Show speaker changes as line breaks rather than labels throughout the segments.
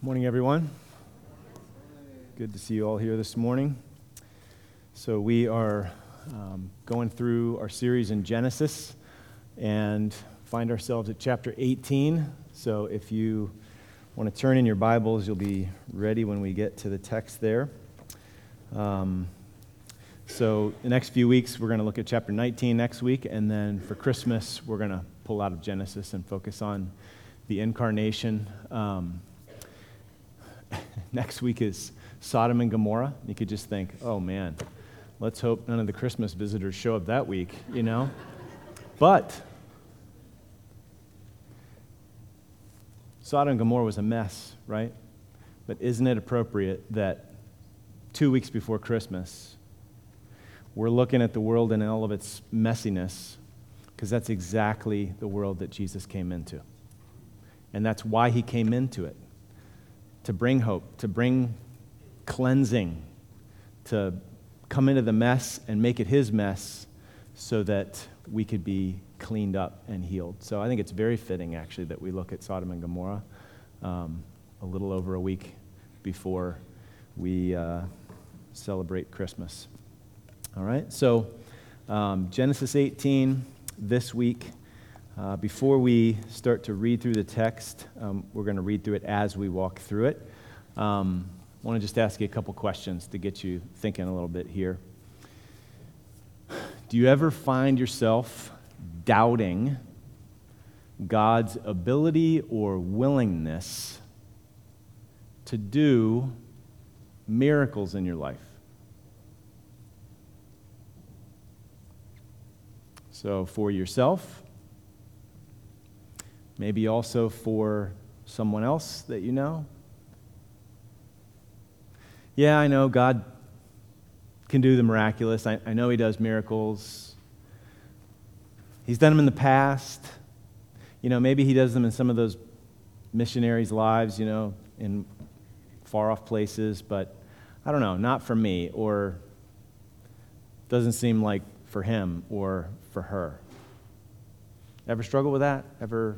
Morning, everyone. Good to see you all here this morning. So, we are um, going through our series in Genesis and find ourselves at chapter 18. So, if you want to turn in your Bibles, you'll be ready when we get to the text there. Um, so, the next few weeks, we're going to look at chapter 19 next week, and then for Christmas, we're going to pull out of Genesis and focus on the incarnation. Um, next week is Sodom and Gomorrah. You could just think, oh man, let's hope none of the Christmas visitors show up that week, you know? but Sodom and Gomorrah was a mess, right? But isn't it appropriate that two weeks before Christmas, we're looking at the world in all of its messiness, because that's exactly the world that Jesus came into. And that's why he came into it to bring hope, to bring cleansing, to come into the mess and make it his mess so that we could be cleaned up and healed. So I think it's very fitting, actually, that we look at Sodom and Gomorrah um, a little over a week before we uh, celebrate Christmas. All right, so um, Genesis 18 this week. Uh, before we start to read through the text, um, we're going to read through it as we walk through it. Um, I want to just ask you a couple questions to get you thinking a little bit here. Do you ever find yourself doubting God's ability or willingness to do miracles in your life? So, for yourself, Maybe also for someone else that you know. Yeah, I know God can do the miraculous. I, I know He does miracles. He's done them in the past. You know, maybe He does them in some of those missionaries' lives, you know, in far off places, but I don't know, not for me, or doesn't seem like for him or for her. Ever struggle with that? Ever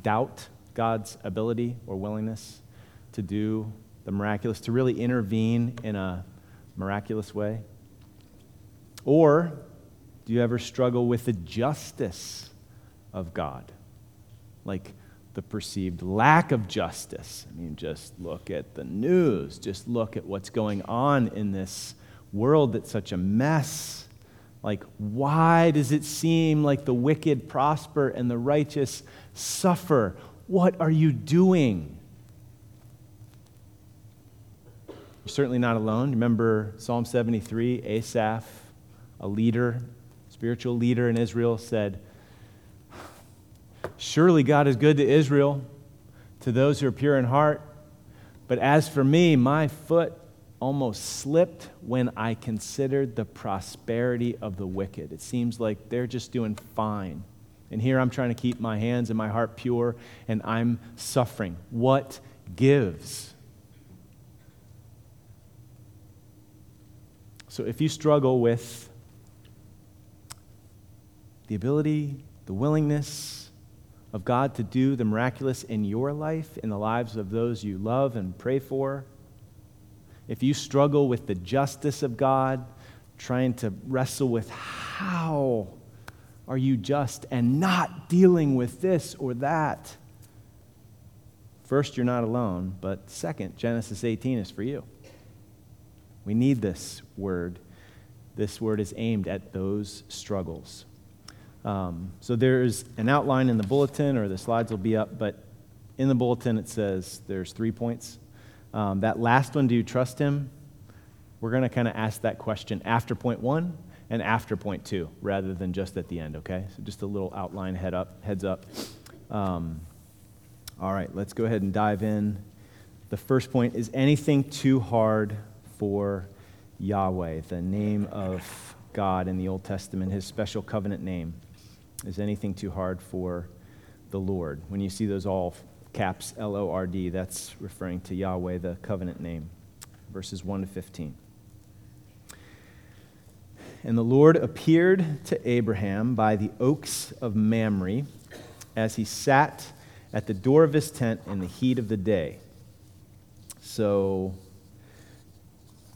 doubt God's ability or willingness to do the miraculous, to really intervene in a miraculous way? Or do you ever struggle with the justice of God? Like the perceived lack of justice. I mean, just look at the news, just look at what's going on in this world that's such a mess. Like, why does it seem like the wicked prosper and the righteous suffer? What are you doing? You're certainly not alone. Remember Psalm 73, Asaph, a leader, spiritual leader in Israel, said, Surely God is good to Israel, to those who are pure in heart. But as for me, my foot almost slipped when I considered the prosperity of the wicked. It seems like they're just doing fine. And here I'm trying to keep my hands and my heart pure, and I'm suffering. What gives? So if you struggle with the ability, the willingness of God to do the miraculous in your life, in the lives of those you love and pray for, if you struggle with the justice of God, trying to wrestle with how are you just and not dealing with this or that, first, you're not alone, but second, Genesis 18 is for you. We need this word. This word is aimed at those struggles. Um, so there's an outline in the bulletin, or the slides will be up, but in the bulletin it says there's three points. Um, that last one, do you trust him? We're going to kind of ask that question after point one and after point two rather than just at the end, okay? So just a little outline head up, heads up. Um, all right, let's go ahead and dive in. The first point is anything too hard for Yahweh, the name of God in the Old Testament, his special covenant name. Is anything too hard for the Lord? When you see those all caps L O R D. That's referring to Yahweh, the covenant name. Verses 1 to 15. And the Lord appeared to Abraham by the oaks of Mamre as he sat at the door of his tent in the heat of the day. So,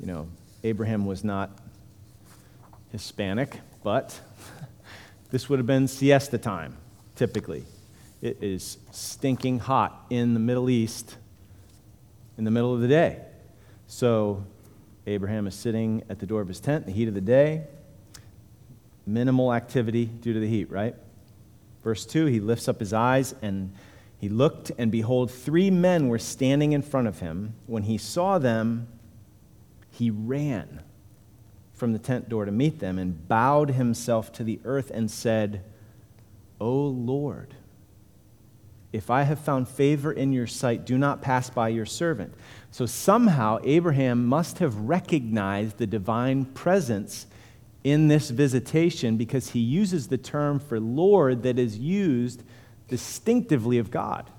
you know, Abraham was not Hispanic, but this would have been siesta time, typically. It is stinking hot in the Middle East in the middle of the day. So Abraham is sitting at the door of his tent in the heat of the day. Minimal activity due to the heat, right? Verse 2 he lifts up his eyes and he looked, and behold, three men were standing in front of him. When he saw them, he ran from the tent door to meet them and bowed himself to the earth and said, O Lord, if I have found favor in your sight, do not pass by your servant. So somehow Abraham must have recognized the divine presence in this visitation because he uses the term for Lord that is used distinctively of God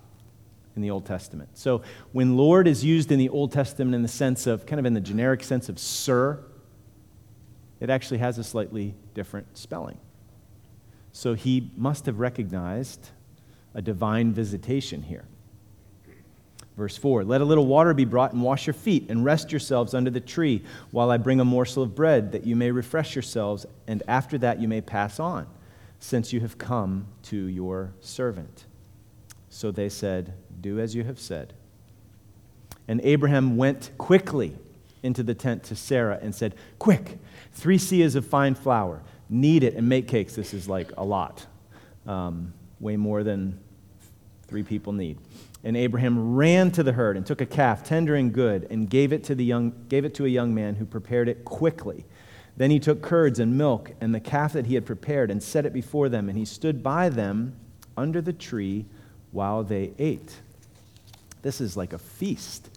in the Old Testament. So when Lord is used in the Old Testament in the sense of, kind of in the generic sense of sir, it actually has a slightly different spelling. So he must have recognized a divine visitation here. Verse 4 Let a little water be brought and wash your feet, and rest yourselves under the tree while I bring a morsel of bread, that you may refresh yourselves, and after that you may pass on, since you have come to your servant. So they said, Do as you have said. And Abraham went quickly into the tent to Sarah and said, Quick, three seahs of fine flour, knead it and make cakes. This is like a lot, um, way more than three people need. And Abraham ran to the herd and took a calf, tender and good, and gave it to, the young, gave it to a young man who prepared it quickly. Then he took curds and milk and the calf that he had prepared and set it before them, and he stood by them under the tree while they ate. This is like a feast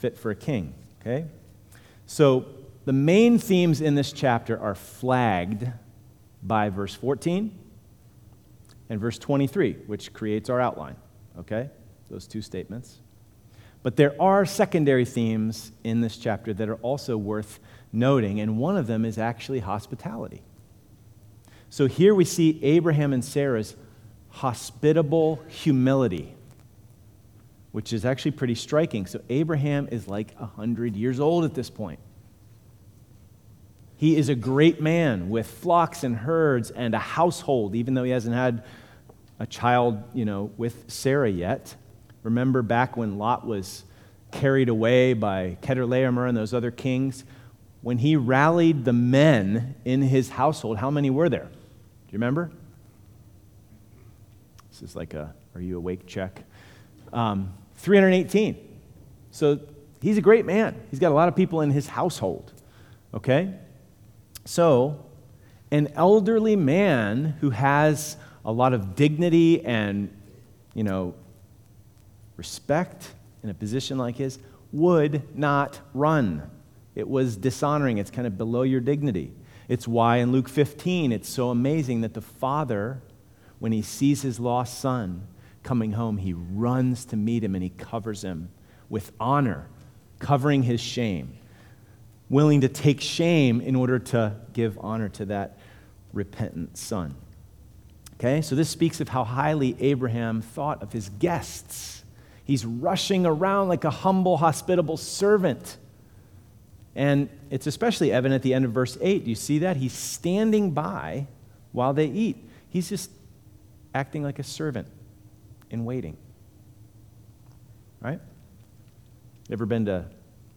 fit for a king, okay? So the main themes in this chapter are flagged by verse 14 and verse 23, which creates our outline. Okay? Those two statements. But there are secondary themes in this chapter that are also worth noting, and one of them is actually hospitality. So here we see Abraham and Sarah's hospitable humility, which is actually pretty striking. So Abraham is like 100 years old at this point. He is a great man with flocks and herds and a household, even though he hasn't had a child, you know, with Sarah yet. Remember back when Lot was carried away by Chedorlaomer and those other kings? When he rallied the men in his household, how many were there? Do you remember? This is like a are you awake check. Um, 318. So he's a great man. He's got a lot of people in his household. Okay? So, an elderly man who has a lot of dignity and, you know, respect in a position like his would not run. It was dishonoring. It's kind of below your dignity. It's why in Luke 15 it's so amazing that the father, when he sees his lost son coming home, he runs to meet him and he covers him with honor, covering his shame, willing to take shame in order to give honor to that repentant son. Okay, so this speaks of how highly Abraham thought of his guests. He's rushing around like a humble, hospitable servant. And it's especially evident at the end of verse 8. Do you see that? He's standing by while they eat. He's just acting like a servant in waiting. Right? Ever been to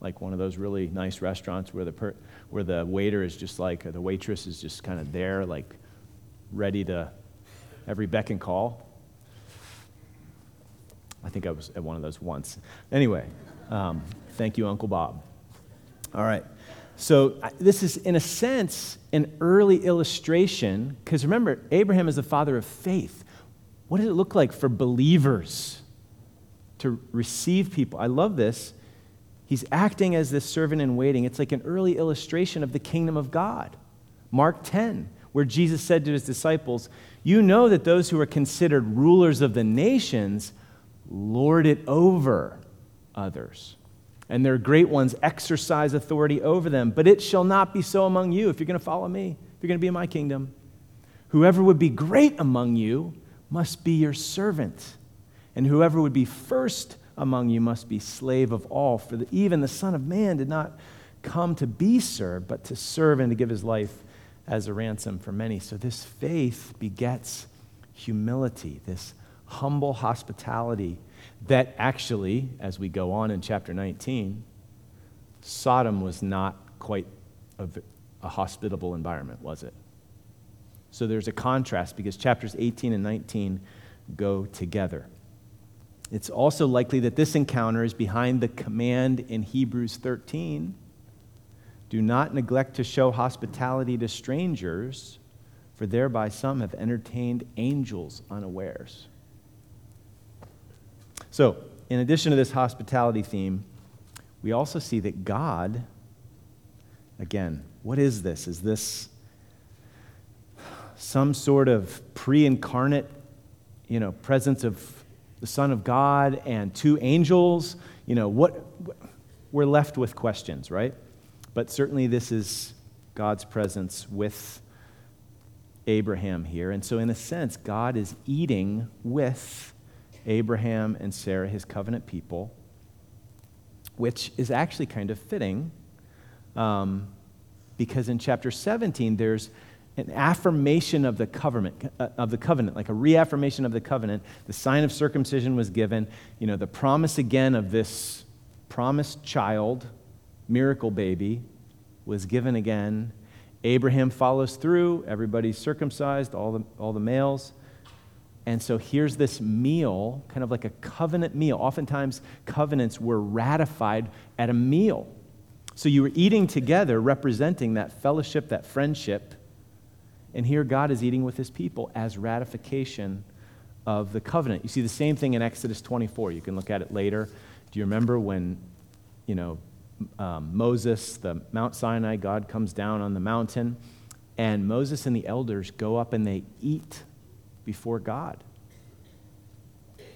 like one of those really nice restaurants where the, per, where the waiter is just like, the waitress is just kind of there, like ready to every beck and call. I think I was at one of those once. Anyway, um, thank you, Uncle Bob. All right. So, this is, in a sense, an early illustration, because remember, Abraham is the father of faith. What did it look like for believers to receive people? I love this. He's acting as this servant in waiting. It's like an early illustration of the kingdom of God. Mark 10, where Jesus said to his disciples, You know that those who are considered rulers of the nations lord it over others. And their great ones exercise authority over them. But it shall not be so among you if you're going to follow me, if you're going to be in my kingdom. Whoever would be great among you must be your servant. And whoever would be first among you must be slave of all, for the, even the Son of Man did not come to be served, but to serve and to give his life as a ransom for many. So this faith begets humility, this humble hospitality that actually, as we go on in chapter 19, Sodom was not quite a, a hospitable environment, was it? So there's a contrast because chapters 18 and 19 go together. It's also likely that this encounter is behind the command in Hebrews 13 do not neglect to show hospitality to strangers, for thereby some have entertained angels unawares. So, in addition to this hospitality theme, we also see that God, again, what is this? Is this some sort of pre incarnate you know, presence of the Son of God and two angels? You know, what, we're left with questions, right? But certainly this is God's presence with Abraham here. And so, in a sense, God is eating with Abraham and Sarah, his covenant people, which is actually kind of fitting um, because in chapter 17, there's an affirmation of the covenant, uh, of the covenant, like a reaffirmation of the covenant. The sign of circumcision was given. You know, the promise again of this promised child miracle baby was given again. Abraham follows through. Everybody's circumcised, all the, all the males. And so here's this meal, kind of like a covenant meal. Oftentimes, covenants were ratified at a meal. So you were eating together, representing that fellowship, that friendship. And here God is eating with his people as ratification of the covenant. You see the same thing in Exodus 24. You can look at it later. Do you remember when, you know, um, Moses, the Mount Sinai, God comes down on the mountain, and Moses and the elders go up and they eat before God.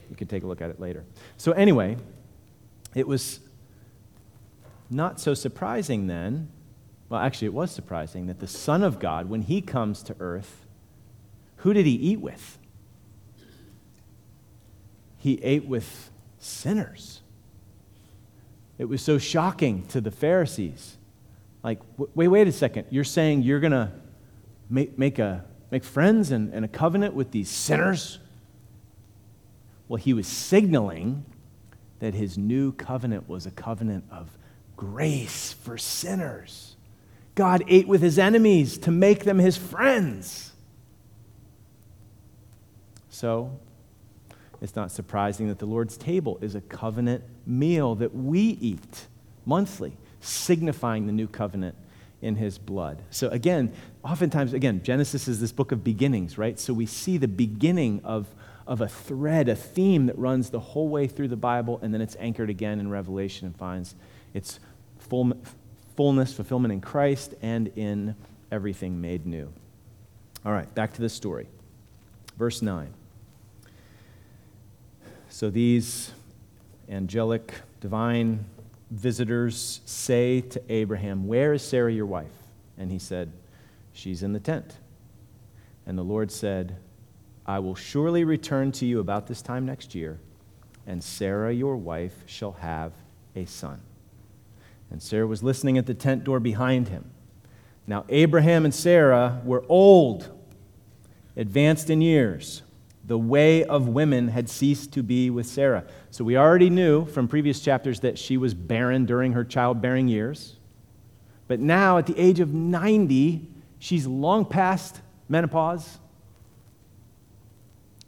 You can take a look at it later. So, anyway, it was not so surprising then. Well, actually, it was surprising that the Son of God, when he comes to earth, who did he eat with? He ate with sinners. It was so shocking to the Pharisees. Like, wait, wait a second. You're saying you're going to make, make, make friends and, and a covenant with these sinners? Well, he was signaling that his new covenant was a covenant of grace for sinners. God ate with his enemies to make them his friends. So, it's not surprising that the Lord's table is a covenant meal that we eat monthly, signifying the new covenant in his blood. So, again, oftentimes, again, Genesis is this book of beginnings, right? So, we see the beginning of, of a thread, a theme that runs the whole way through the Bible, and then it's anchored again in Revelation and finds its full, fullness, fulfillment in Christ, and in everything made new. All right, back to the story. Verse 9. So these angelic, divine visitors say to Abraham, Where is Sarah, your wife? And he said, She's in the tent. And the Lord said, I will surely return to you about this time next year, and Sarah, your wife, shall have a son. And Sarah was listening at the tent door behind him. Now, Abraham and Sarah were old, advanced in years the way of women had ceased to be with Sarah. So we already knew from previous chapters that she was barren during her childbearing years. But now, at the age of 90, she's long past menopause.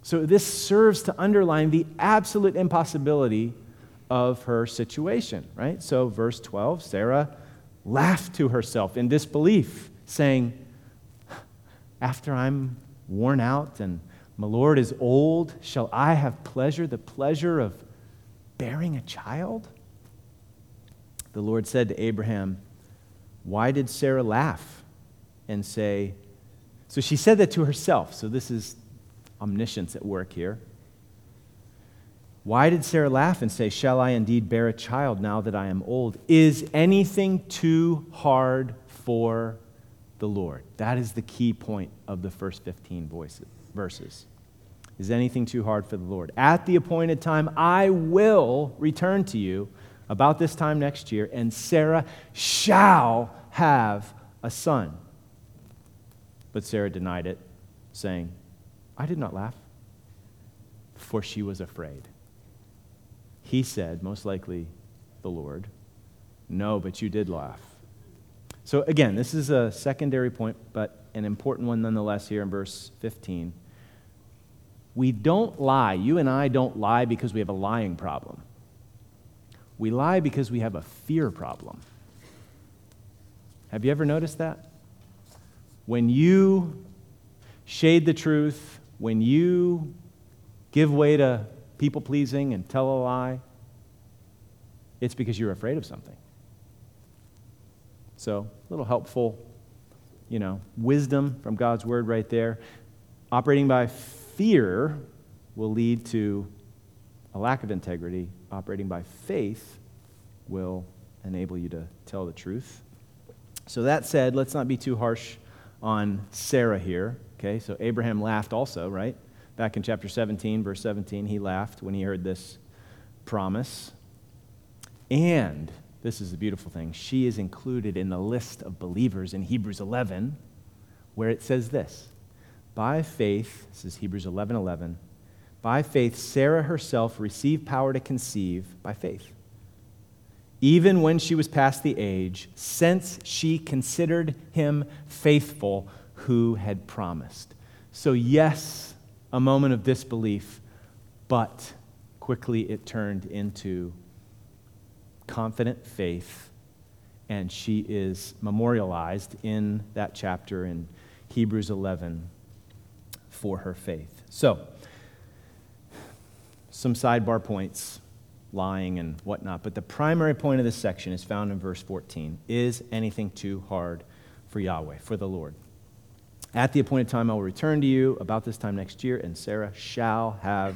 So this serves to underline the absolute impossibility of her situation, right? So, verse 12 Sarah laughed to herself in disbelief, saying, After I'm worn out and my Lord is old. Shall I have pleasure, the pleasure of bearing a child? The Lord said to Abraham, Why did Sarah laugh and say, So she said that to herself. So this is omniscience at work here. Why did Sarah laugh and say, Shall I indeed bear a child now that I am old? Is anything too hard for the Lord? That is the key point of the first 15 voices, verses. Is anything too hard for the Lord? At the appointed time, I will return to you about this time next year, and Sarah shall have a son. But Sarah denied it, saying, I did not laugh, for she was afraid. He said, most likely the Lord, No, but you did laugh. So again, this is a secondary point, but an important one nonetheless here in verse 15. We don't lie. You and I don't lie because we have a lying problem. We lie because we have a fear problem. Have you ever noticed that? When you shade the truth, when you give way to people pleasing and tell a lie, it's because you're afraid of something. So, a little helpful, you know, wisdom from God's word right there. Operating by fear will lead to a lack of integrity. Operating by faith will enable you to tell the truth. So, that said, let's not be too harsh on Sarah here. Okay, so Abraham laughed also, right? Back in chapter 17, verse 17, he laughed when he heard this promise. And this is the beautiful thing she is included in the list of believers in Hebrews 11, where it says this by faith, this is Hebrews 11 11, by faith, Sarah herself received power to conceive by faith. Even when she was past the age, since she considered him faithful who had promised. So, yes, a moment of disbelief, but quickly it turned into confident faith, and she is memorialized in that chapter in Hebrews 11 for her faith. So, some sidebar points, lying and whatnot, but the primary point of this section is found in verse 14. Is anything too hard for Yahweh, for the Lord? At the appointed time, I will return to you about this time next year, and Sarah shall have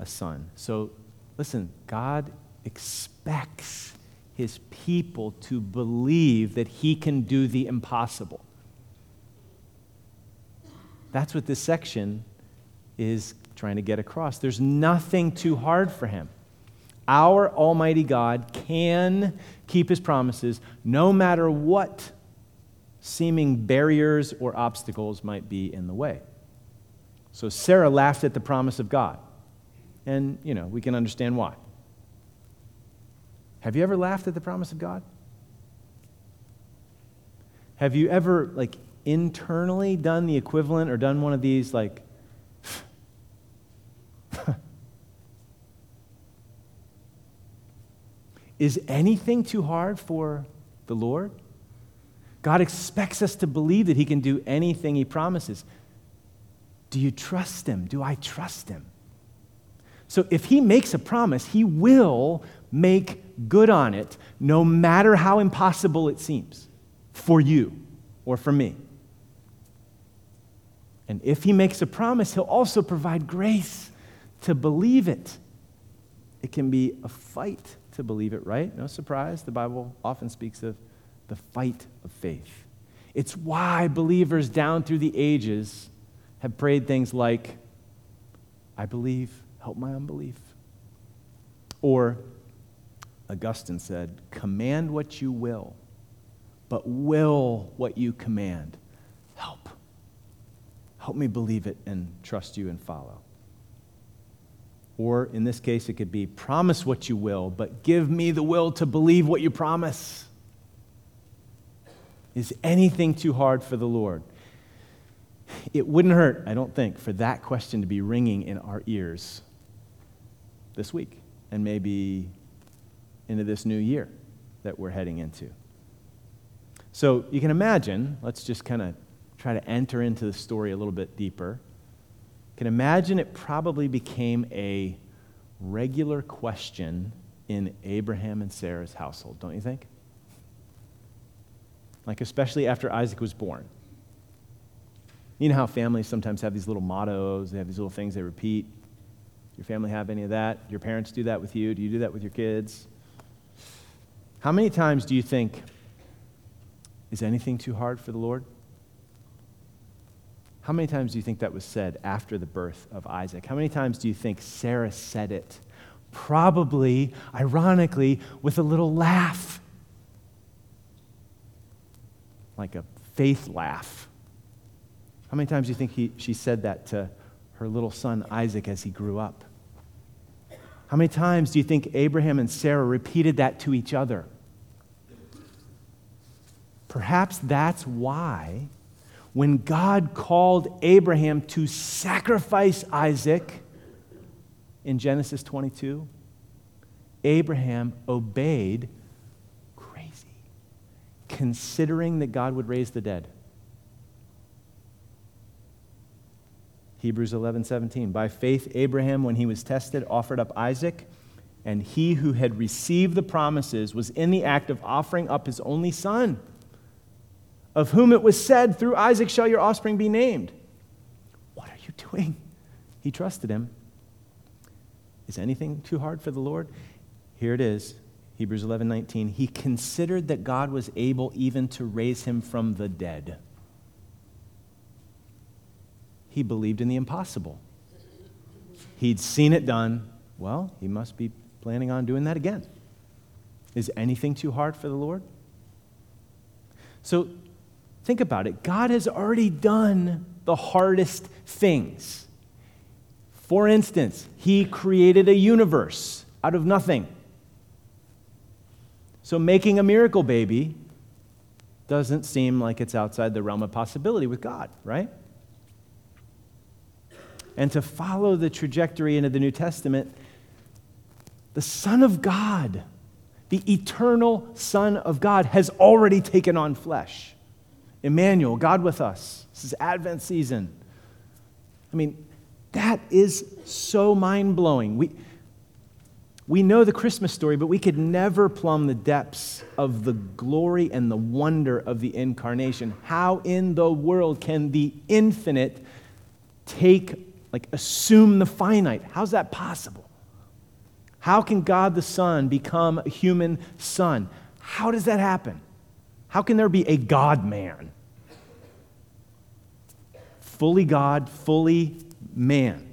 a son. So, listen, God expects his people to believe that he can do the impossible. That's what this section is trying to get across. There's nothing too hard for him. Our Almighty God can keep his promises no matter what seeming barriers or obstacles might be in the way. So Sarah laughed at the promise of God. And, you know, we can understand why. Have you ever laughed at the promise of God? Have you ever, like, internally done the equivalent or done one of these like Is anything too hard for the Lord? God expects us to believe that He can do anything He promises. Do you trust Him? Do I trust Him? So if He makes a promise, He will make good on it, no matter how impossible it seems for you or for me. And if he makes a promise, he'll also provide grace to believe it. It can be a fight to believe it, right? No surprise. The Bible often speaks of the fight of faith. It's why believers down through the ages have prayed things like, I believe, help my unbelief. Or, Augustine said, command what you will, but will what you command. Help. Me believe it and trust you and follow. Or in this case, it could be promise what you will, but give me the will to believe what you promise. Is anything too hard for the Lord? It wouldn't hurt, I don't think, for that question to be ringing in our ears this week and maybe into this new year that we're heading into. So you can imagine, let's just kind of try to enter into the story a little bit deeper, can imagine it probably became a regular question in Abraham and Sarah's household, don't you think? Like, especially after Isaac was born. You know how families sometimes have these little mottos, they have these little things they repeat. Your family have any of that? Your parents do that with you? Do you do that with your kids? How many times do you think, is anything too hard for the Lord? How many times do you think that was said after the birth of Isaac? How many times do you think Sarah said it? Probably, ironically, with a little laugh. Like a faith laugh. How many times do you think he, she said that to her little son Isaac as he grew up? How many times do you think Abraham and Sarah repeated that to each other? Perhaps that's why when God called Abraham to sacrifice Isaac in Genesis 22, Abraham obeyed crazy, considering that God would raise the dead. Hebrews 11, 17. By faith, Abraham, when he was tested, offered up Isaac, and he who had received the promises was in the act of offering up his only son of whom it was said, Through Isaac shall your offspring be named. What are you doing? He trusted him. Is anything too hard for the Lord? Here it is Hebrews 11 19. He considered that God was able even to raise him from the dead. He believed in the impossible. He'd seen it done. Well, he must be planning on doing that again. Is anything too hard for the Lord? So Think about it. God has already done the hardest things. For instance, He created a universe out of nothing. So making a miracle baby doesn't seem like it's outside the realm of possibility with God, right? And to follow the trajectory into the New Testament, the Son of God, the eternal Son of God, has already taken on flesh. Emmanuel, God with us. This is Advent season. I mean, that is so mind blowing. We, we know the Christmas story, but we could never plumb the depths of the glory and the wonder of the incarnation. How in the world can the infinite take, like, assume the finite? How's that possible? How can God the Son become a human son? How does that happen? How can there be a God man? Fully God, fully man.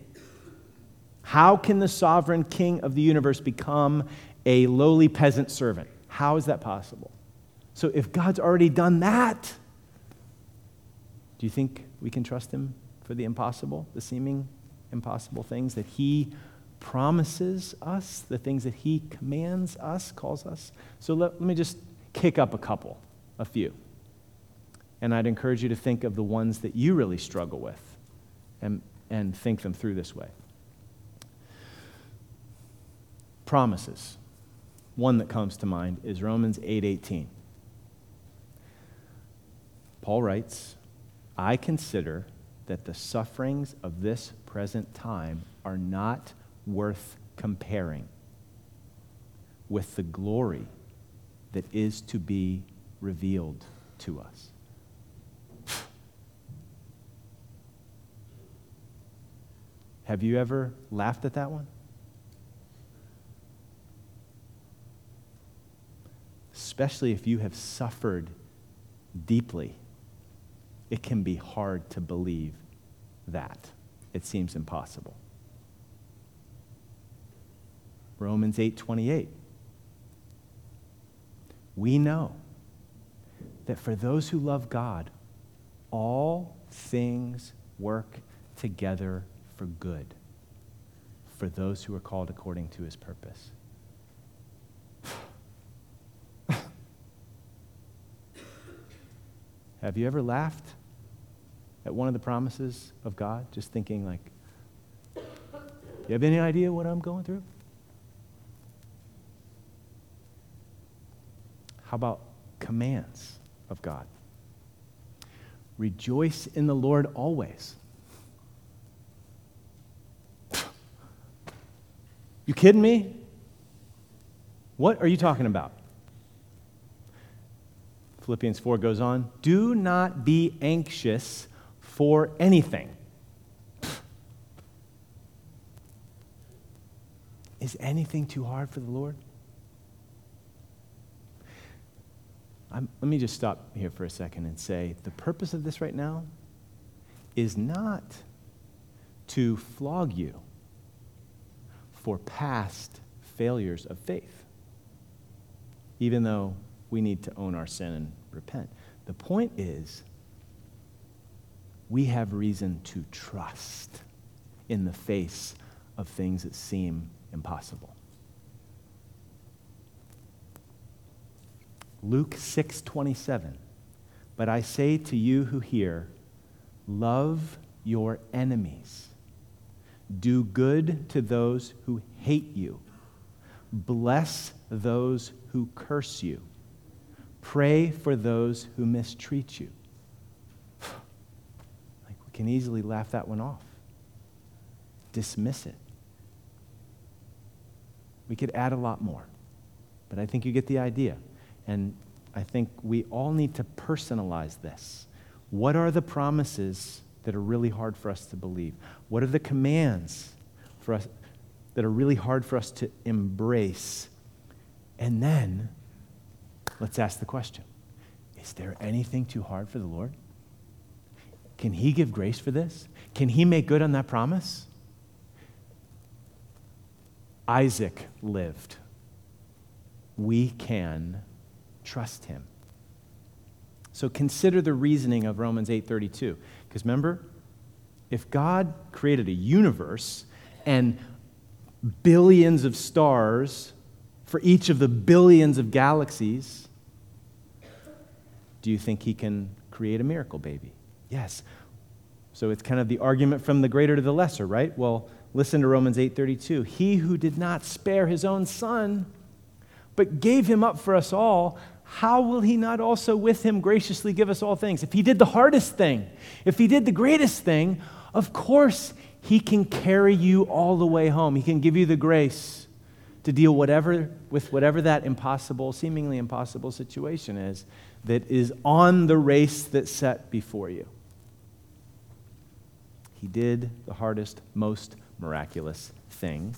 How can the sovereign king of the universe become a lowly peasant servant? How is that possible? So, if God's already done that, do you think we can trust him for the impossible, the seeming impossible things that he promises us, the things that he commands us, calls us? So, let, let me just kick up a couple a few. And I'd encourage you to think of the ones that you really struggle with and, and think them through this way. Promises. One that comes to mind is Romans 8:18. Paul writes, "I consider that the sufferings of this present time are not worth comparing with the glory that is to be revealed to us. Have you ever laughed at that one? Especially if you have suffered deeply, it can be hard to believe that. It seems impossible. Romans 8:28 we know that for those who love God, all things work together for good for those who are called according to his purpose. Have you ever laughed at one of the promises of God, just thinking, like, you have any idea what I'm going through? How about commands of God? Rejoice in the Lord always. You kidding me? What are you talking about? Philippians 4 goes on Do not be anxious for anything. Is anything too hard for the Lord? I'm, let me just stop here for a second and say the purpose of this right now is not to flog you for past failures of faith, even though we need to own our sin and repent. The point is, we have reason to trust in the face of things that seem impossible. Luke 6:27 But I say to you who hear love your enemies. Do good to those who hate you. Bless those who curse you. Pray for those who mistreat you. Like we can easily laugh that one off. Dismiss it. We could add a lot more but I think you get the idea and I think we all need to personalize this. What are the promises that are really hard for us to believe? What are the commands for us that are really hard for us to embrace? And then let's ask the question Is there anything too hard for the Lord? Can He give grace for this? Can He make good on that promise? Isaac lived. We can trust him. So consider the reasoning of Romans 8:32. Because remember, if God created a universe and billions of stars for each of the billions of galaxies, do you think he can create a miracle baby? Yes. So it's kind of the argument from the greater to the lesser, right? Well, listen to Romans 8:32. He who did not spare his own son, but gave him up for us all, how will he not also with him graciously give us all things? If he did the hardest thing, if he did the greatest thing, of course he can carry you all the way home. He can give you the grace to deal whatever, with whatever that impossible, seemingly impossible situation is that is on the race that's set before you. He did the hardest, most miraculous thing.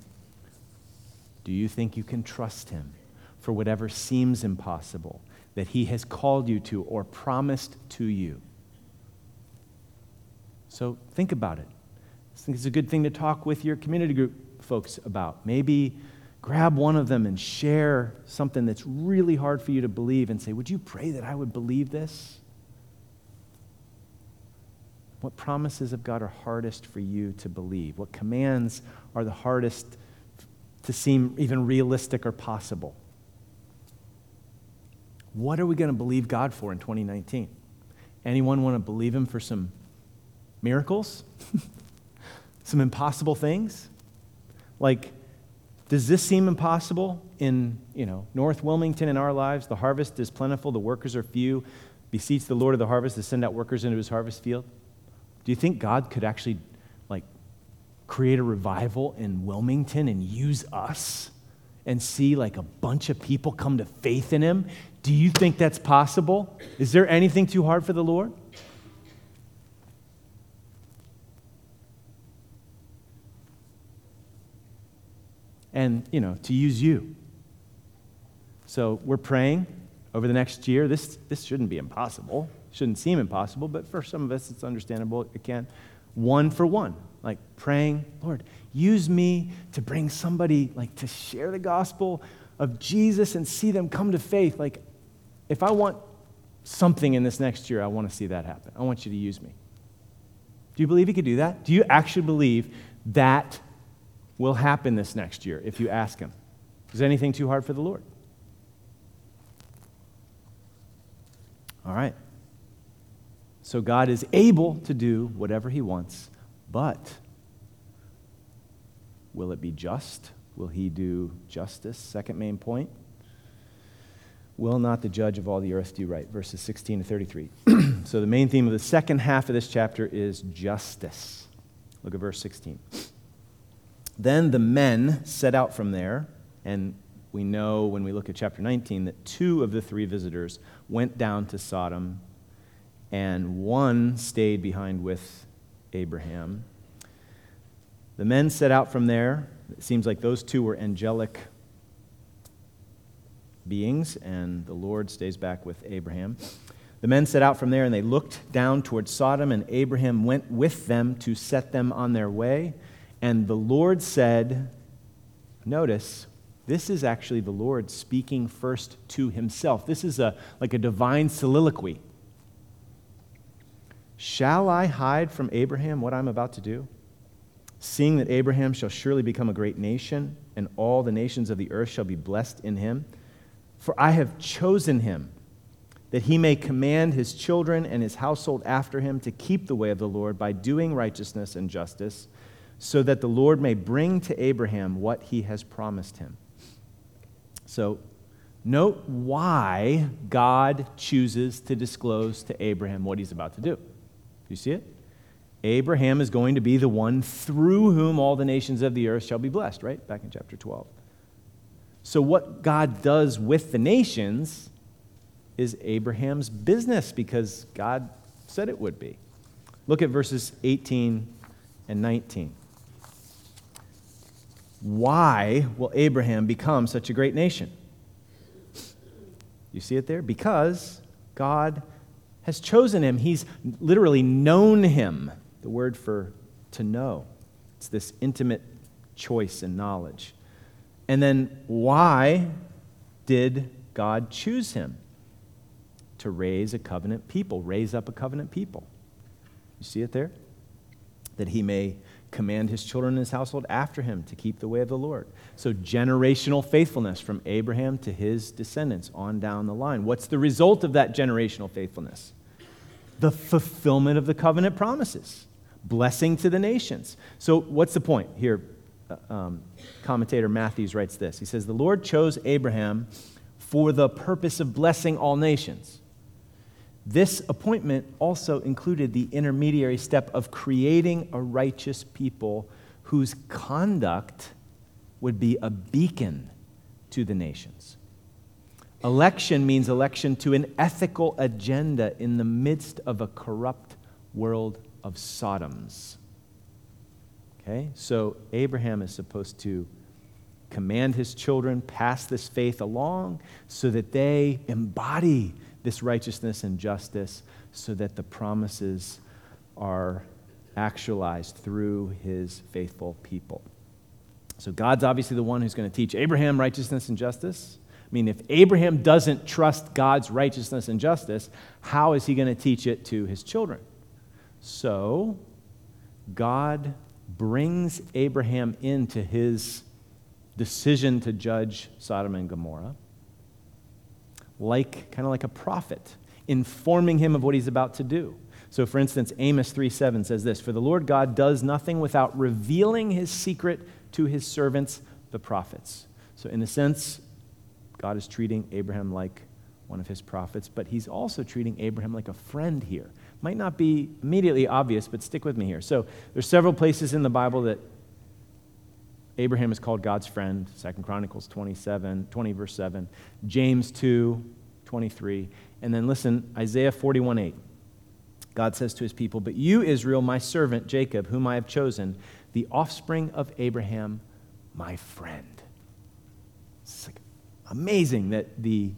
Do you think you can trust him? For whatever seems impossible that He has called you to or promised to you. So think about it. I think it's a good thing to talk with your community group folks about. Maybe grab one of them and share something that's really hard for you to believe and say, Would you pray that I would believe this? What promises of God are hardest for you to believe? What commands are the hardest to seem even realistic or possible? What are we going to believe God for in 2019? Anyone want to believe Him for some miracles? some impossible things? Like, does this seem impossible in, you know, North Wilmington in our lives? The harvest is plentiful, the workers are few. Beseech the Lord of the harvest to send out workers into his harvest field. Do you think God could actually, like, create a revival in Wilmington and use us and see, like, a bunch of people come to faith in him? Do you think that's possible? Is there anything too hard for the Lord? And, you know, to use you. So we're praying over the next year. This, this shouldn't be impossible. Shouldn't seem impossible, but for some of us, it's understandable. It can. One for one. Like praying, Lord, use me to bring somebody, like to share the gospel of Jesus and see them come to faith. Like, if I want something in this next year, I want to see that happen. I want you to use me. Do you believe he could do that? Do you actually believe that will happen this next year if you ask him? Is anything too hard for the Lord? All right. So God is able to do whatever he wants, but will it be just? Will he do justice? Second main point. Will not the judge of all the earth do right? Verses 16 to 33. so, the main theme of the second half of this chapter is justice. Look at verse 16. Then the men set out from there, and we know when we look at chapter 19 that two of the three visitors went down to Sodom, and one stayed behind with Abraham. The men set out from there. It seems like those two were angelic beings, and the Lord stays back with Abraham. The men set out from there and they looked down towards Sodom, and Abraham went with them to set them on their way. And the Lord said, Notice, this is actually the Lord speaking first to himself. This is a, like a divine soliloquy. Shall I hide from Abraham what I'm about to do? Seeing that Abraham shall surely become a great nation, and all the nations of the earth shall be blessed in him. For I have chosen him that he may command his children and his household after him to keep the way of the Lord by doing righteousness and justice, so that the Lord may bring to Abraham what he has promised him. So, note why God chooses to disclose to Abraham what he's about to do. You see it? Abraham is going to be the one through whom all the nations of the earth shall be blessed, right? Back in chapter 12. So, what God does with the nations is Abraham's business because God said it would be. Look at verses 18 and 19. Why will Abraham become such a great nation? You see it there? Because God has chosen him. He's literally known him. The word for to know. It's this intimate choice and knowledge. And then why did God choose him? to raise a covenant people, raise up a covenant people. You see it there? That he may command his children and his household after him to keep the way of the Lord. So, generational faithfulness from Abraham to his descendants on down the line. What's the result of that generational faithfulness? The fulfillment of the covenant promises, blessing to the nations. So, what's the point? Here, uh, um, commentator Mathews writes this He says, The Lord chose Abraham for the purpose of blessing all nations. This appointment also included the intermediary step of creating a righteous people whose conduct would be a beacon to the nations. Election means election to an ethical agenda in the midst of a corrupt world of Sodoms. Okay, so Abraham is supposed to command his children, pass this faith along so that they embody this righteousness and justice so that the promises are actualized through his faithful people. So God's obviously the one who's going to teach Abraham righteousness and justice. I mean, if Abraham doesn't trust God's righteousness and justice, how is he going to teach it to his children? So, God brings Abraham into his decision to judge Sodom and Gomorrah like kind of like a prophet, informing him of what he's about to do. So, for instance, Amos 3 7 says this For the Lord God does nothing without revealing his secret to his servants, the prophets. So, in a sense, God is treating Abraham like one of his prophets, but he's also treating Abraham like a friend here. Might not be immediately obvious, but stick with me here. So, there's several places in the Bible that Abraham is called God's friend, 2 Chronicles 27, 20, verse 7. James 2, 23. And then listen, Isaiah 41, 8. God says to his people, But you, Israel, my servant, Jacob, whom I have chosen, the offspring of Abraham, my friend. It's like amazing that the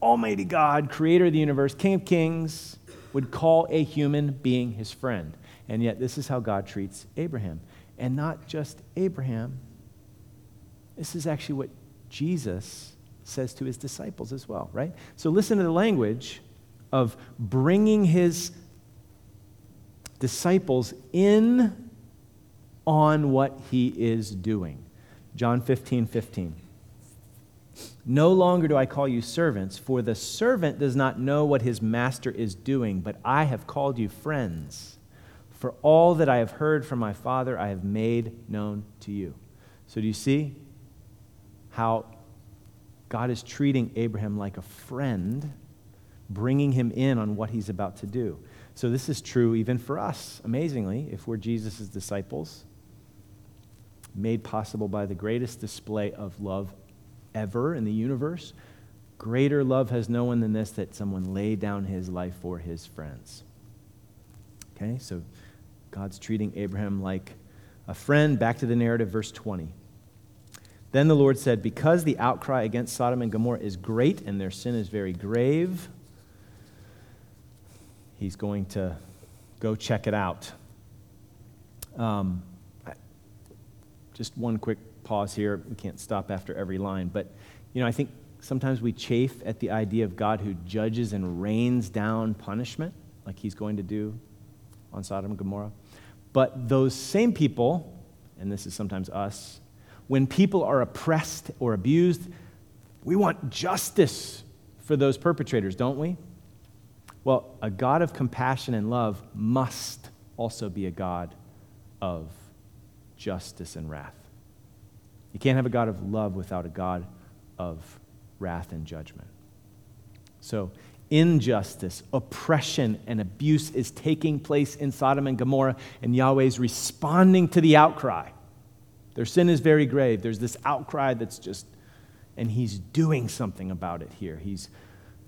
Almighty God, creator of the universe, King of kings, would call a human being his friend. And yet, this is how God treats Abraham and not just Abraham. This is actually what Jesus says to his disciples as well, right? So listen to the language of bringing his disciples in on what he is doing. John 15, 15. No longer do I call you servants, for the servant does not know what his master is doing, but I have called you friends. For all that I have heard from my Father, I have made known to you. So, do you see how God is treating Abraham like a friend, bringing him in on what he's about to do? So, this is true even for us, amazingly, if we're Jesus' disciples, made possible by the greatest display of love ever in the universe. Greater love has no one than this that someone lay down his life for his friends. Okay, so God's treating Abraham like a friend. Back to the narrative, verse 20. Then the Lord said, Because the outcry against Sodom and Gomorrah is great and their sin is very grave, he's going to go check it out. Um, just one quick pause here. We can't stop after every line. But, you know, I think sometimes we chafe at the idea of God who judges and rains down punishment, like he's going to do on Sodom and Gomorrah. But those same people, and this is sometimes us, when people are oppressed or abused, we want justice for those perpetrators, don't we? Well, a God of compassion and love must also be a God of justice and wrath. You can't have a God of love without a God of wrath and judgment. So, injustice, oppression, and abuse is taking place in Sodom and Gomorrah, and Yahweh is responding to the outcry. Their sin is very grave. There's this outcry that's just, and he's doing something about it here. He's,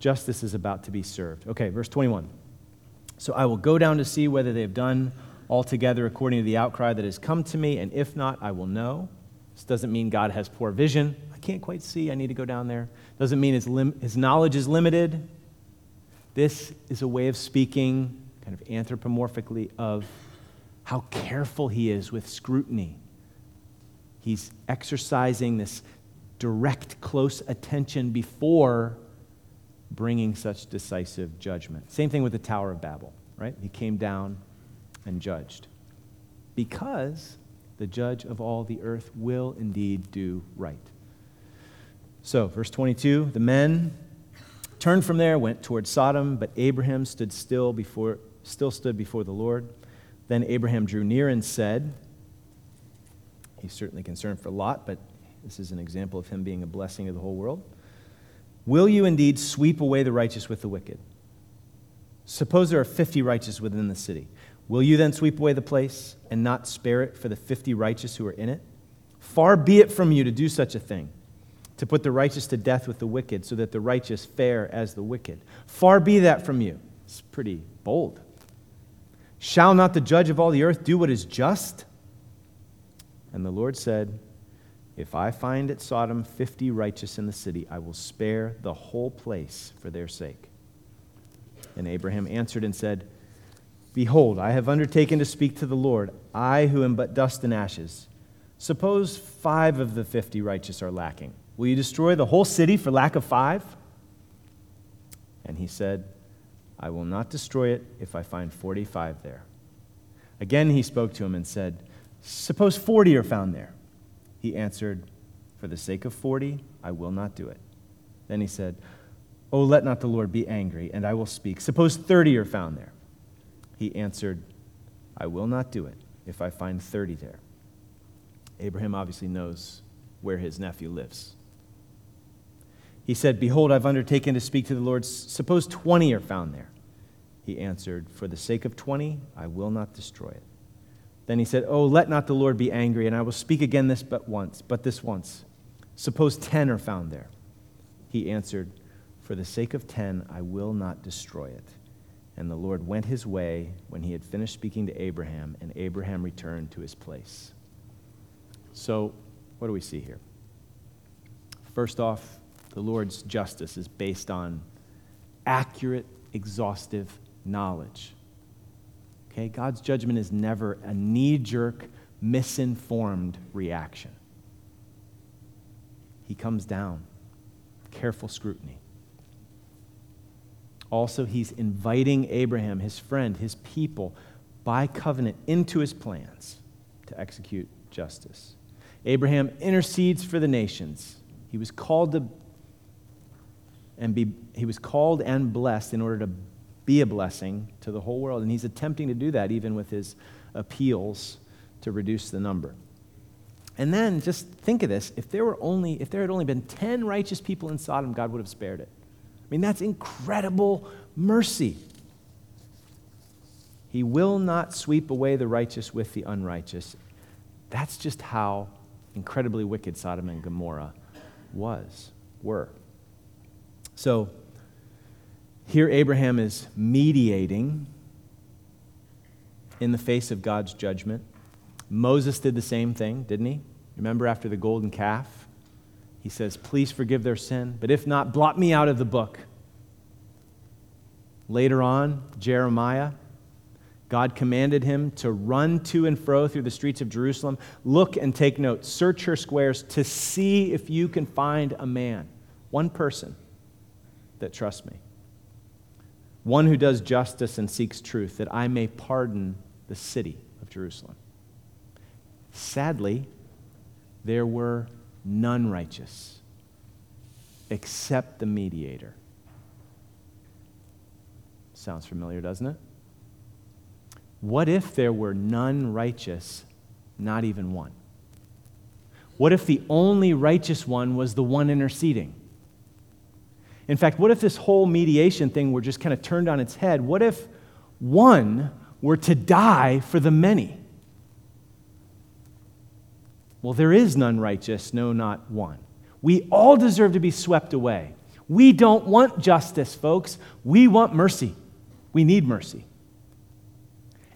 justice is about to be served. Okay, verse 21. So I will go down to see whether they have done altogether according to the outcry that has come to me, and if not, I will know. This doesn't mean God has poor vision. I can't quite see. I need to go down there. Doesn't mean his, lim- his knowledge is limited. This is a way of speaking, kind of anthropomorphically, of how careful he is with scrutiny. He's exercising this direct, close attention before bringing such decisive judgment. Same thing with the Tower of Babel, right? He came down and judged. Because the judge of all the earth will indeed do right. So, verse 22 the men turned from there, went toward Sodom, but Abraham stood still before, still stood before the Lord. Then Abraham drew near and said, He's certainly concerned for Lot, but this is an example of him being a blessing to the whole world. Will you indeed sweep away the righteous with the wicked? Suppose there are 50 righteous within the city. Will you then sweep away the place and not spare it for the 50 righteous who are in it? Far be it from you to do such a thing, to put the righteous to death with the wicked, so that the righteous fare as the wicked. Far be that from you. It's pretty bold. Shall not the judge of all the earth do what is just? And the Lord said, If I find at Sodom 50 righteous in the city, I will spare the whole place for their sake. And Abraham answered and said, Behold, I have undertaken to speak to the Lord, I who am but dust and ashes. Suppose five of the fifty righteous are lacking. Will you destroy the whole city for lack of five? And he said, I will not destroy it if I find 45 there. Again he spoke to him and said, Suppose 40 are found there. He answered, For the sake of 40, I will not do it. Then he said, Oh, let not the Lord be angry, and I will speak. Suppose 30 are found there. He answered, I will not do it if I find 30 there. Abraham obviously knows where his nephew lives. He said, Behold, I've undertaken to speak to the Lord. Suppose 20 are found there. He answered, For the sake of 20, I will not destroy it. Then he said, Oh, let not the Lord be angry, and I will speak again this but once, but this once. Suppose 10 are found there. He answered, For the sake of 10, I will not destroy it. And the Lord went his way when he had finished speaking to Abraham, and Abraham returned to his place. So, what do we see here? First off, the Lord's justice is based on accurate, exhaustive knowledge. Okay? God's judgment is never a knee jerk, misinformed reaction. He comes down, careful scrutiny. Also, he's inviting Abraham, his friend, his people, by covenant into his plans to execute justice. Abraham intercedes for the nations. He was called to and be, he was called and blessed in order to be a blessing to the whole world. And he's attempting to do that even with his appeals to reduce the number. And then just think of this if there were only if there had only been 10 righteous people in Sodom, God would have spared it. I mean, that's incredible mercy. He will not sweep away the righteous with the unrighteous. That's just how incredibly wicked Sodom and Gomorrah was, were. So here Abraham is mediating in the face of God's judgment. Moses did the same thing, didn't he? Remember after the golden calf? He says, Please forgive their sin, but if not, blot me out of the book. Later on, Jeremiah, God commanded him to run to and fro through the streets of Jerusalem. Look and take note. Search her squares to see if you can find a man, one person that trust me, one who does justice and seeks truth, that I may pardon the city of Jerusalem. Sadly, there were none righteous except the mediator. Sounds familiar, doesn't it? What if there were none righteous, not even one? What if the only righteous one was the one interceding? In fact, what if this whole mediation thing were just kind of turned on its head? What if one were to die for the many? Well, there is none righteous, no, not one. We all deserve to be swept away. We don't want justice, folks. We want mercy. We need mercy.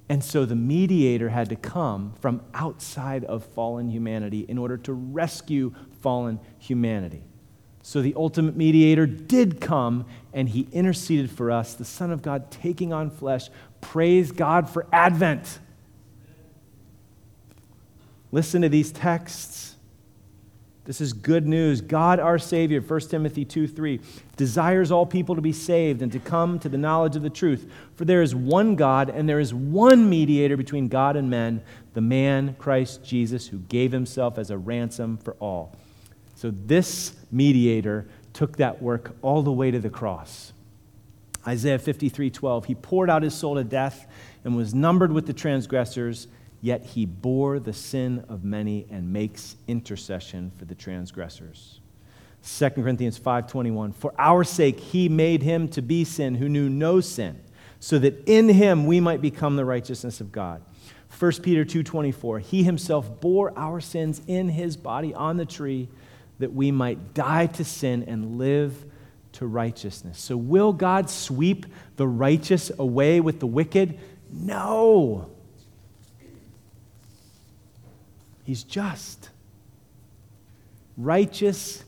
And so the mediator had to come from outside of fallen humanity in order to rescue fallen humanity. So the ultimate mediator did come and he interceded for us, the Son of God taking on flesh. Praise God for Advent. Listen to these texts. This is good news. God, our Savior, 1 Timothy 2 3, desires all people to be saved and to come to the knowledge of the truth. For there is one God, and there is one mediator between God and men, the man, Christ Jesus, who gave himself as a ransom for all. So this mediator took that work all the way to the cross. Isaiah 53 12, he poured out his soul to death and was numbered with the transgressors yet he bore the sin of many and makes intercession for the transgressors 2 corinthians 5.21 for our sake he made him to be sin who knew no sin so that in him we might become the righteousness of god 1 peter 2.24 he himself bore our sins in his body on the tree that we might die to sin and live to righteousness. So will god sweep the righteous away with the wicked? No. He's just. Righteous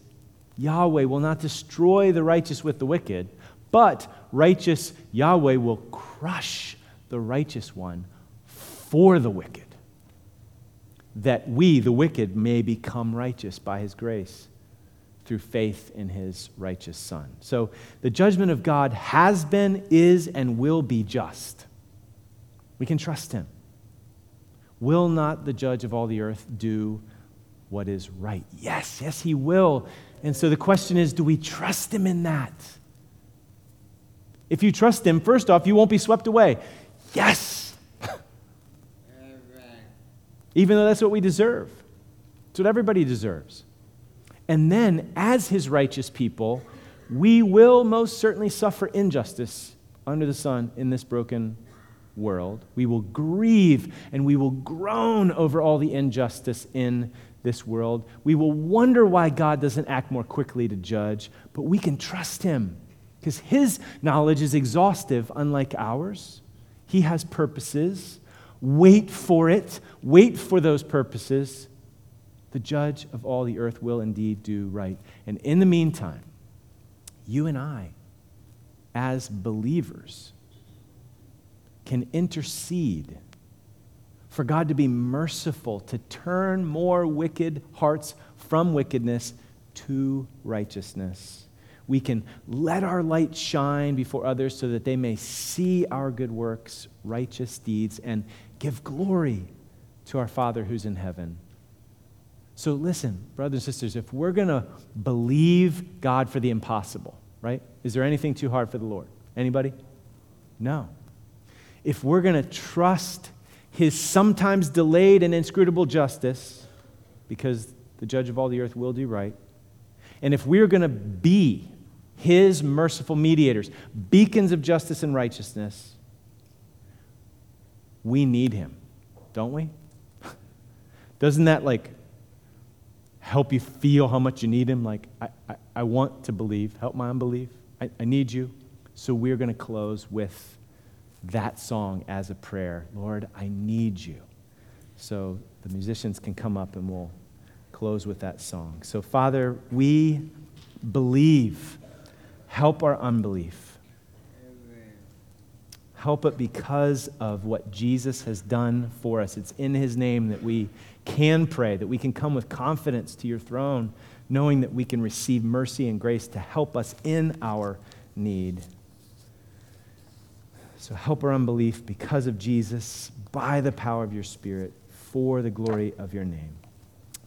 Yahweh will not destroy the righteous with the wicked, but righteous Yahweh will crush the righteous one for the wicked, that we, the wicked, may become righteous by his grace through faith in his righteous Son. So the judgment of God has been, is, and will be just. We can trust him. Will not the judge of all the earth do what is right? Yes, yes, he will. And so the question is do we trust him in that? If you trust him, first off, you won't be swept away. Yes. Even though that's what we deserve. It's what everybody deserves. And then, as his righteous people, we will most certainly suffer injustice under the sun in this broken world. We will grieve and we will groan over all the injustice in this world. We will wonder why God doesn't act more quickly to judge, but we can trust Him because His knowledge is exhaustive, unlike ours. He has purposes. Wait for it, wait for those purposes. The judge of all the earth will indeed do right. And in the meantime, you and I, as believers, can intercede for God to be merciful, to turn more wicked hearts from wickedness to righteousness. We can let our light shine before others so that they may see our good works, righteous deeds, and give glory to our Father who's in heaven. So, listen, brothers and sisters, if we're going to believe God for the impossible, right? Is there anything too hard for the Lord? Anybody? No if we're going to trust his sometimes delayed and inscrutable justice, because the judge of all the earth will do right, and if we're going to be his merciful mediators, beacons of justice and righteousness, we need him, don't we? Doesn't that like help you feel how much you need him? Like, I, I, I want to believe, help my unbelief. I, I need you. So we're going to close with that song as a prayer Lord, I need you. So the musicians can come up and we'll close with that song. So, Father, we believe. Help our unbelief. Help it because of what Jesus has done for us. It's in his name that we can pray, that we can come with confidence to your throne, knowing that we can receive mercy and grace to help us in our need. So help our unbelief because of Jesus, by the power of your Spirit, for the glory of your name.